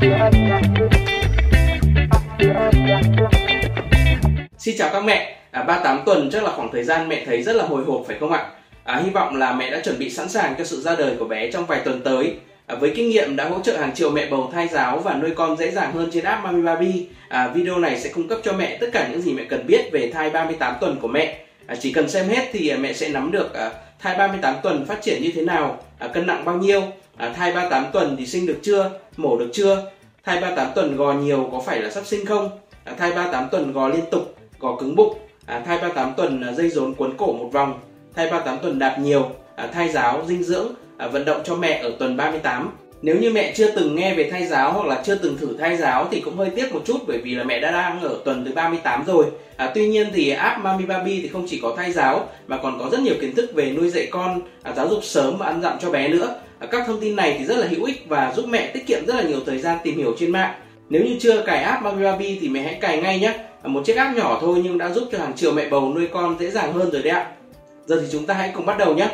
Xin chào các mẹ, à, 38 tuần chắc là khoảng thời gian mẹ thấy rất là hồi hộp phải không ạ? À, hy vọng là mẹ đã chuẩn bị sẵn sàng cho sự ra đời của bé trong vài tuần tới. À, với kinh nghiệm đã hỗ trợ hàng triệu mẹ bầu thai giáo và nuôi con dễ dàng hơn trên app Mami Baby, à, video này sẽ cung cấp cho mẹ tất cả những gì mẹ cần biết về thai 38 tuần của mẹ. À, chỉ cần xem hết thì mẹ sẽ nắm được à, thai 38 tuần phát triển như thế nào, à, cân nặng bao nhiêu, à, thai 38 tuần thì sinh được chưa, mổ được chưa, thai 38 tuần gò nhiều có phải là sắp sinh không, à, thai 38 tuần gò liên tục, gò cứng bụng, à, thai 38 tuần à, dây rốn cuốn cổ một vòng, thai 38 tuần đạp nhiều, à, thai giáo, dinh dưỡng, à, vận động cho mẹ ở tuần 38. Nếu như mẹ chưa từng nghe về thai giáo hoặc là chưa từng thử thai giáo thì cũng hơi tiếc một chút bởi vì là mẹ đã đang ở tuần thứ 38 rồi. À, tuy nhiên thì app Mami Baby thì không chỉ có thai giáo mà còn có rất nhiều kiến thức về nuôi dạy con, à, giáo dục sớm và ăn dặm cho bé nữa. À, các thông tin này thì rất là hữu ích và giúp mẹ tiết kiệm rất là nhiều thời gian tìm hiểu trên mạng. Nếu như chưa cài app Mami Baby thì mẹ hãy cài ngay nhé. À, một chiếc app nhỏ thôi nhưng đã giúp cho hàng triệu mẹ bầu nuôi con dễ dàng hơn rồi đấy ạ. Giờ thì chúng ta hãy cùng bắt đầu nhé.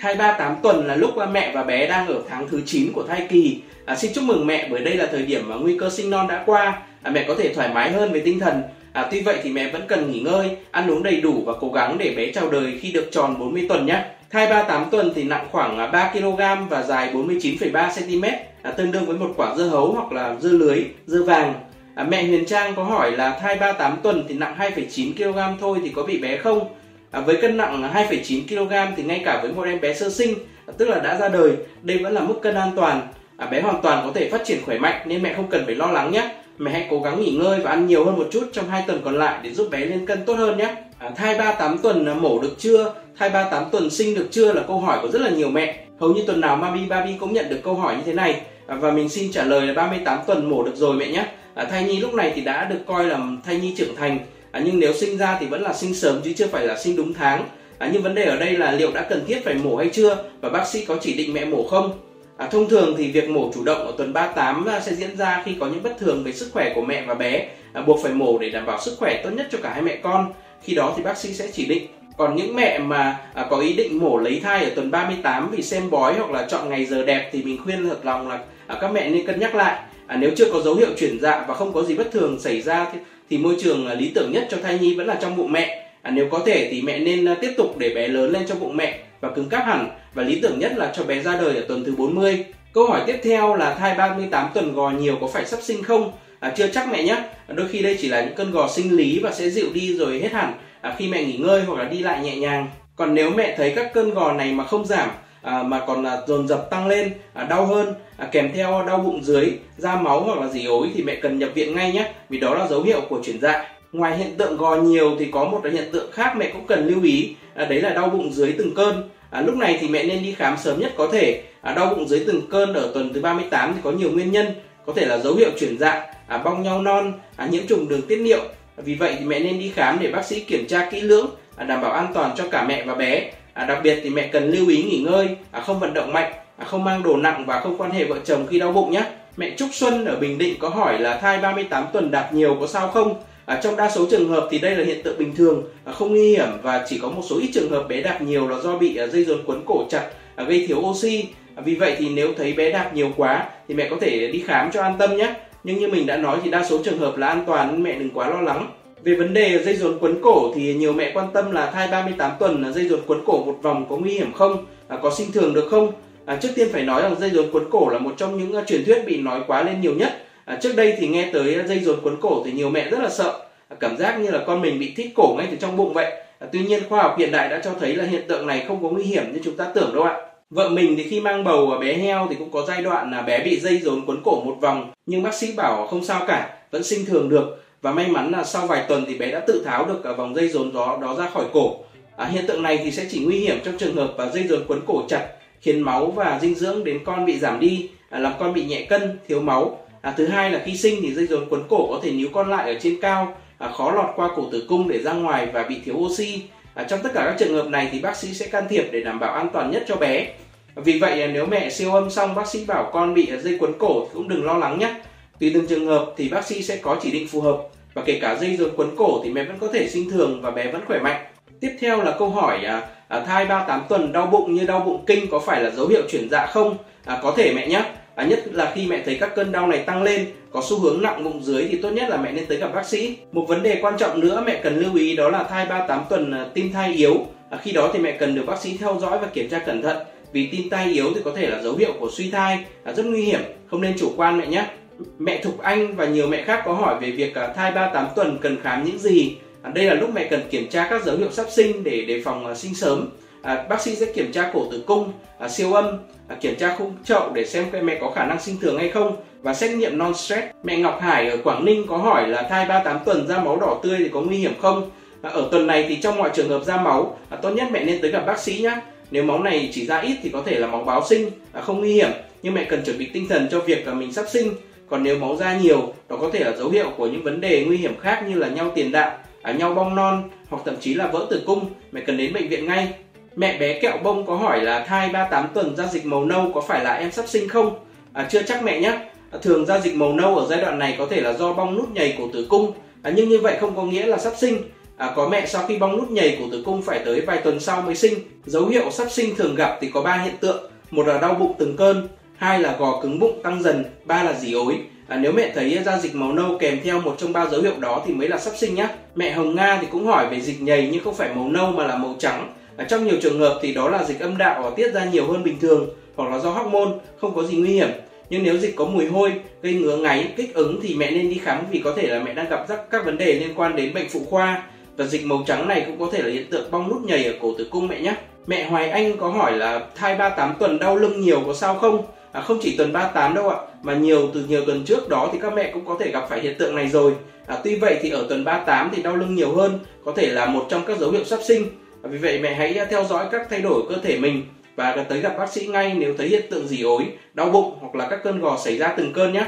Thai 38 tuần là lúc à, mẹ và bé đang ở tháng thứ 9 của thai kỳ. À, xin chúc mừng mẹ bởi đây là thời điểm mà nguy cơ sinh non đã qua. À, mẹ có thể thoải mái hơn về tinh thần. À, tuy vậy thì mẹ vẫn cần nghỉ ngơi, ăn uống đầy đủ và cố gắng để bé chào đời khi được tròn 40 tuần nhé. Thai 38 tuần thì nặng khoảng à, 3 kg và dài 49,3 cm, à, tương đương với một quả dưa hấu hoặc là dưa lưới, dưa vàng. À, mẹ Huyền Trang có hỏi là thai 38 tuần thì nặng 2,9 kg thôi thì có bị bé không? À, với cân nặng 2,9 kg thì ngay cả với một em bé sơ sinh, à, tức là đã ra đời, đây vẫn là mức cân an toàn. À, bé hoàn toàn có thể phát triển khỏe mạnh nên mẹ không cần phải lo lắng nhé. Mẹ hãy cố gắng nghỉ ngơi và ăn nhiều hơn một chút trong hai tuần còn lại để giúp bé lên cân tốt hơn nhé. À, thai 38 tuần mổ được chưa? Thai 38 tuần sinh được chưa là câu hỏi của rất là nhiều mẹ. Hầu như tuần nào Mami Baby cũng nhận được câu hỏi như thế này à, và mình xin trả lời là 38 tuần mổ được rồi mẹ nhé. À, thai nhi lúc này thì đã được coi là thai nhi trưởng thành à, nhưng nếu sinh ra thì vẫn là sinh sớm chứ chưa phải là sinh đúng tháng. À, nhưng vấn đề ở đây là liệu đã cần thiết phải mổ hay chưa và bác sĩ có chỉ định mẹ mổ không? À, thông thường thì việc mổ chủ động ở tuần 38 à, sẽ diễn ra khi có những bất thường về sức khỏe của mẹ và bé. À, buộc phải mổ để đảm bảo sức khỏe tốt nhất cho cả hai mẹ con. Khi đó thì bác sĩ sẽ chỉ định. Còn những mẹ mà à, có ý định mổ lấy thai ở tuần 38 vì xem bói hoặc là chọn ngày giờ đẹp thì mình khuyên thật lòng là à, các mẹ nên cân nhắc lại à, nếu chưa có dấu hiệu chuyển dạ và không có gì bất thường xảy ra thì, thì môi trường à, lý tưởng nhất cho thai nhi vẫn là trong bụng mẹ. À, nếu có thể thì mẹ nên à, tiếp tục để bé lớn lên trong bụng mẹ và cứng cáp hẳn. Và lý tưởng nhất là cho bé ra đời ở tuần thứ 40 câu hỏi tiếp theo là thai 38 tuần gò nhiều có phải sắp sinh không? À, chưa chắc mẹ nhé. À, đôi khi đây chỉ là những cơn gò sinh lý và sẽ dịu đi rồi hết hẳn. À, khi mẹ nghỉ ngơi hoặc là đi lại nhẹ nhàng. Còn nếu mẹ thấy các cơn gò này mà không giảm à, mà còn là dồn dập tăng lên à, đau hơn à, kèm theo đau bụng dưới da máu hoặc là dì ối thì mẹ cần nhập viện ngay nhé vì đó là dấu hiệu của chuyển dạ. Ngoài hiện tượng gò nhiều thì có một hiện tượng khác mẹ cũng cần lưu ý à, đấy là đau bụng dưới từng cơn. À, lúc này thì mẹ nên đi khám sớm nhất có thể. À, đau bụng dưới từng cơn ở tuần thứ 38 thì có nhiều nguyên nhân có thể là dấu hiệu chuyển dạ à, bong nhau non à, nhiễm trùng đường tiết niệu. Vì vậy thì mẹ nên đi khám để bác sĩ kiểm tra kỹ lưỡng à, đảm bảo an toàn cho cả mẹ và bé à, đặc biệt thì mẹ cần lưu ý nghỉ ngơi à, không vận động mạnh à, không mang đồ nặng và không quan hệ vợ chồng khi đau bụng nhé. Mẹ Trúc Xuân ở Bình Định có hỏi là thai 38 tuần đạp nhiều có sao không? À, trong đa số trường hợp thì đây là hiện tượng bình thường à, không nguy hiểm và chỉ có một số ít trường hợp bé đạp nhiều là do bị à, dây rốn quấn cổ chặt à, gây thiếu oxy. À, vì vậy thì nếu thấy bé đạp nhiều quá thì mẹ có thể đi khám cho an tâm nhé. Nhưng như mình đã nói thì đa số trường hợp là an toàn nên mẹ đừng quá lo lắng về vấn đề dây rốn quấn cổ thì nhiều mẹ quan tâm là thai 38 tuần là dây rốn quấn cổ một vòng có nguy hiểm không? À, có sinh thường được không? À, trước tiên phải nói rằng dây rốn quấn cổ là một trong những uh, truyền thuyết bị nói quá lên nhiều nhất. À, trước đây thì nghe tới dây rốn quấn cổ thì nhiều mẹ rất là sợ, à, cảm giác như là con mình bị thít cổ ngay từ trong bụng vậy. À, tuy nhiên khoa học hiện đại đã cho thấy là hiện tượng này không có nguy hiểm như chúng ta tưởng đâu ạ. Vợ mình thì khi mang bầu à, bé heo thì cũng có giai đoạn là bé bị dây rốn quấn cổ một vòng nhưng bác sĩ bảo không sao cả, vẫn sinh thường được và may mắn là sau vài tuần thì bé đã tự tháo được vòng dây rốn gió đó ra khỏi cổ. À, hiện tượng này thì sẽ chỉ nguy hiểm trong trường hợp và dây rốn quấn cổ chặt khiến máu và dinh dưỡng đến con bị giảm đi, à, làm con bị nhẹ cân, thiếu máu. À, thứ hai là khi sinh thì dây rốn quấn cổ có thể níu con lại ở trên cao, à, khó lọt qua cổ tử cung để ra ngoài và bị thiếu oxy. À, trong tất cả các trường hợp này thì bác sĩ sẽ can thiệp để đảm bảo an toàn nhất cho bé. Vì vậy à, nếu mẹ siêu âm xong bác sĩ bảo con bị dây quấn cổ thì cũng đừng lo lắng nhé. Tùy từng trường hợp thì bác sĩ sẽ có chỉ định phù hợp và kể cả dây rốn quấn cổ thì mẹ vẫn có thể sinh thường và bé vẫn khỏe mạnh. Tiếp theo là câu hỏi à, à, thai 38 tuần đau bụng như đau bụng kinh có phải là dấu hiệu chuyển dạ không? À, có thể mẹ nhé. À, À, nhất là khi mẹ thấy các cơn đau này tăng lên, có xu hướng nặng bụng dưới thì tốt nhất là mẹ nên tới gặp bác sĩ. Một vấn đề quan trọng nữa mẹ cần lưu ý đó là thai 38 tuần à, tim thai yếu. À, khi đó thì mẹ cần được bác sĩ theo dõi và kiểm tra cẩn thận vì tim thai yếu thì có thể là dấu hiệu của suy thai, à, rất nguy hiểm, không nên chủ quan mẹ nhé. Mẹ Thục Anh và nhiều mẹ khác có hỏi về việc à, thai 38 tuần cần khám những gì. À, đây là lúc mẹ cần kiểm tra các dấu hiệu sắp sinh để đề phòng à, sinh sớm. Bác sĩ sẽ kiểm tra cổ tử cung siêu âm kiểm tra khung chậu để xem mẹ có khả năng sinh thường hay không và xét nghiệm non stress mẹ Ngọc Hải ở Quảng Ninh có hỏi là thai 38 tuần ra máu đỏ tươi thì có nguy hiểm không? Ở tuần này thì trong mọi trường hợp ra máu tốt nhất mẹ nên tới gặp bác sĩ nhé nếu máu này chỉ ra ít thì có thể là máu báo sinh không nguy hiểm. Nhưng mẹ cần chuẩn bị tinh thần cho việc là mình sắp sinh còn nếu máu ra nhiều đó có thể là dấu hiệu của những vấn đề nguy hiểm khác như là nhau tiền đạo à, nhau bong non hoặc thậm chí là vỡ tử cung mẹ cần đến bệnh viện ngay Mẹ bé kẹo bông có hỏi là thai 38 tuần ra dịch màu nâu có phải là em sắp sinh không? À, chưa chắc mẹ nhé. À, thường ra dịch màu nâu ở giai đoạn này có thể là do bong nút nhầy cổ tử cung. À, nhưng như vậy không có nghĩa là sắp sinh. À, có mẹ sau khi bong nút nhầy của tử cung phải tới vài tuần sau mới sinh. Dấu hiệu sắp sinh thường gặp thì có 3 hiện tượng. Một là đau bụng từng cơn, hai là gò cứng bụng tăng dần, ba là dỉ ối. À, nếu mẹ thấy da dịch màu nâu kèm theo một trong ba dấu hiệu đó thì mới là sắp sinh nhé. Mẹ Hồng Nga thì cũng hỏi về dịch nhầy nhưng không phải màu nâu mà là màu trắng À, trong nhiều trường hợp thì đó là dịch âm đạo tiết ra nhiều hơn bình thường hoặc là do hormone, không có gì nguy hiểm. Nhưng nếu dịch có mùi hôi, gây ngứa ngáy, kích ứng thì mẹ nên đi khám vì có thể là mẹ đang gặp các, các vấn đề liên quan đến bệnh phụ khoa. Và dịch màu trắng này cũng có thể là hiện tượng bong nút nhầy ở cổ tử cung mẹ nhé. Mẹ Hoài Anh có hỏi là thai 38 tuần đau lưng nhiều có sao không? À, không chỉ tuần 38 đâu ạ, mà nhiều từ nhiều tuần trước đó thì các mẹ cũng có thể gặp phải hiện tượng này rồi. À, tuy vậy thì ở tuần 38 thì đau lưng nhiều hơn, có thể là một trong các dấu hiệu sắp sinh à, vì vậy mẹ hãy theo dõi các thay đổi của cơ thể mình và tới gặp bác sĩ ngay nếu thấy hiện tượng gì ối, đau bụng hoặc là các cơn gò xảy ra từng cơn nhé.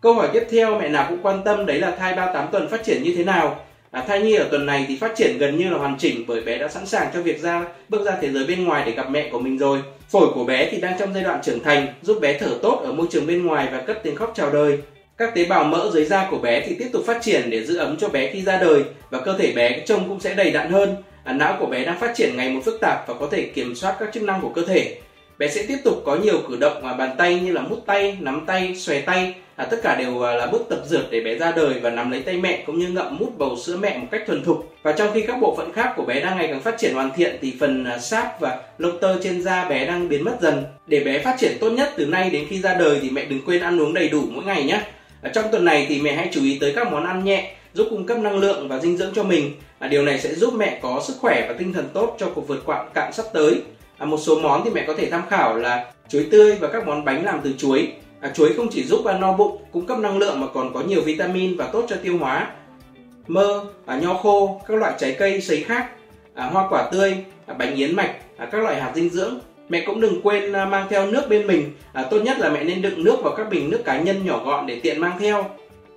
Câu hỏi tiếp theo mẹ nào cũng quan tâm đấy là thai 38 tuần phát triển như thế nào. À, thai nhi ở tuần này thì phát triển gần như là hoàn chỉnh bởi bé đã sẵn sàng cho việc ra bước ra thế giới bên ngoài để gặp mẹ của mình rồi. Phổi của bé thì đang trong giai đoạn trưởng thành, giúp bé thở tốt ở môi trường bên ngoài và cất tiếng khóc chào đời. Các tế bào mỡ dưới da của bé thì tiếp tục phát triển để giữ ấm cho bé khi ra đời và cơ thể bé trông cũng sẽ đầy đặn hơn à, não của bé đang phát triển ngày một phức tạp và có thể kiểm soát các chức năng của cơ thể. Bé sẽ tiếp tục có nhiều cử động và bàn tay như là mút tay, nắm tay, xòe tay, à, tất cả đều à, là bước tập dượt để bé ra đời và nắm lấy tay mẹ cũng như ngậm mút bầu sữa mẹ một cách thuần thục. Và trong khi các bộ phận khác của bé đang ngày càng phát triển hoàn thiện thì phần à, sáp và lông tơ trên da bé đang biến mất dần. Để bé phát triển tốt nhất từ nay đến khi ra đời thì mẹ đừng quên ăn uống đầy đủ mỗi ngày nhé. à, trong tuần này thì mẹ hãy chú ý tới các món ăn nhẹ giúp cung cấp năng lượng và dinh dưỡng cho mình. À, điều này sẽ giúp mẹ có sức khỏe và tinh thần tốt cho cuộc vượt qua cạn sắp tới. À, một số món thì mẹ có thể tham khảo là chuối tươi và các món bánh làm từ chuối. À, chuối không chỉ giúp no bụng, cung cấp năng lượng mà còn có nhiều vitamin và tốt cho tiêu hóa. Mơ, à, nho khô, các loại trái cây sấy khác, à, hoa quả tươi, à, bánh yến mạch, à, các loại hạt dinh dưỡng. Mẹ cũng đừng quên à, mang theo nước bên mình. À, tốt nhất là mẹ nên đựng nước vào các bình nước cá nhân nhỏ gọn để tiện mang theo.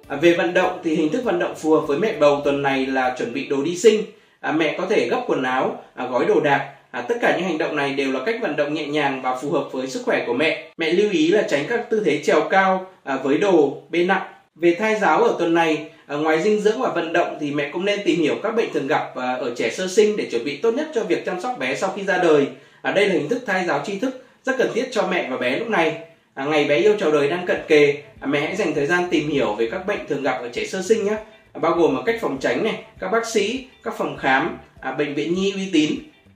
À, về vận động thì hình thức vận động phù hợp với mẹ bầu tuần này là chuẩn bị đồ đi sinh. À, mẹ có thể gấp quần áo, à, gói đồ đạc. À, tất cả những hành động này đều là cách vận động nhẹ nhàng và phù hợp với sức khỏe của mẹ. Mẹ lưu ý là tránh các tư thế trèo cao à, với đồ bê nặng. Về thai giáo ở tuần này, à, ngoài dinh dưỡng và vận động thì mẹ cũng nên tìm hiểu các bệnh thường gặp à, ở trẻ sơ sinh để chuẩn bị tốt nhất cho việc chăm sóc bé sau khi ra đời. À, đây là hình thức thai giáo tri thức rất cần thiết cho mẹ và bé lúc này. À, ngày bé yêu chào đời đang cận kề, à, mẹ hãy dành thời gian tìm hiểu về các bệnh thường gặp ở trẻ sơ sinh nhé. À, bao gồm cách phòng tránh này, các bác sĩ, các phòng khám, à, bệnh viện nhi uy tín.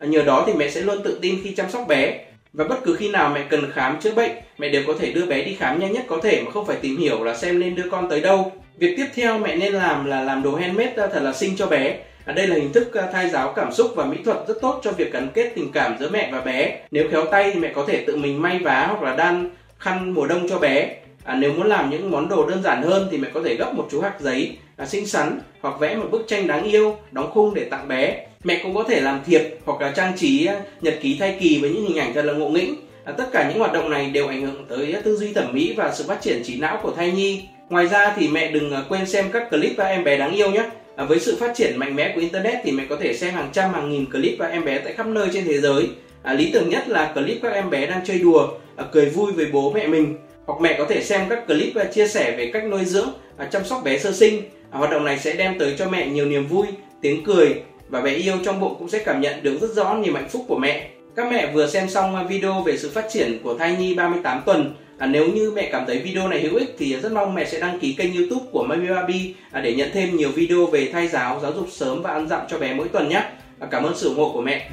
Nhờ đó thì mẹ sẽ luôn tự tin khi chăm sóc bé. Và bất cứ khi nào mẹ cần khám chữa bệnh, mẹ đều có thể đưa bé đi khám nhanh nhất có thể mà không phải tìm hiểu là xem nên đưa con tới đâu. Việc tiếp theo mẹ nên làm là làm đồ handmade à, thật là xinh cho bé. À, đây là hình thức à, thai giáo cảm xúc và mỹ thuật rất tốt cho việc gắn kết tình cảm giữa mẹ và bé. Nếu khéo tay thì mẹ có thể tự mình may vá hoặc là đan khăn mùa đông cho bé à, nếu muốn làm những món đồ đơn giản hơn thì mẹ có thể gấp một chú hạt giấy à, xinh xắn hoặc vẽ một bức tranh đáng yêu đóng khung để tặng bé. Mẹ cũng có thể làm thiệp hoặc là trang trí à, nhật ký thai kỳ với những hình ảnh thật là ngộ nghĩnh. À, tất cả những hoạt động này đều ảnh hưởng tới à, tư duy thẩm mỹ và sự phát triển trí não của thai nhi. Ngoài ra thì mẹ đừng à, quên xem các clip và em bé đáng yêu nhé. À, với sự phát triển mạnh mẽ của internet thì mẹ có thể xem hàng trăm hàng nghìn clip và em bé tại khắp nơi trên thế giới. À, lý tưởng nhất là clip các em bé đang chơi đùa à, cười vui với bố mẹ mình hoặc mẹ có thể xem các clip và chia sẻ về cách nuôi dưỡng à, chăm sóc bé sơ sinh à, hoạt động này sẽ đem tới cho mẹ nhiều niềm vui tiếng cười và bé yêu trong bụng cũng sẽ cảm nhận được rất rõ niềm hạnh phúc của mẹ các mẹ vừa xem xong à, video về sự phát triển của thai nhi 38 tuần À, nếu như mẹ cảm thấy video này hữu ích thì rất mong mẹ sẽ đăng ký kênh youtube của mami Baby à, để nhận thêm nhiều video về thai giáo, giáo dục sớm và ăn dặm cho bé mỗi tuần nhé. À, cảm ơn sự ủng hộ của mẹ.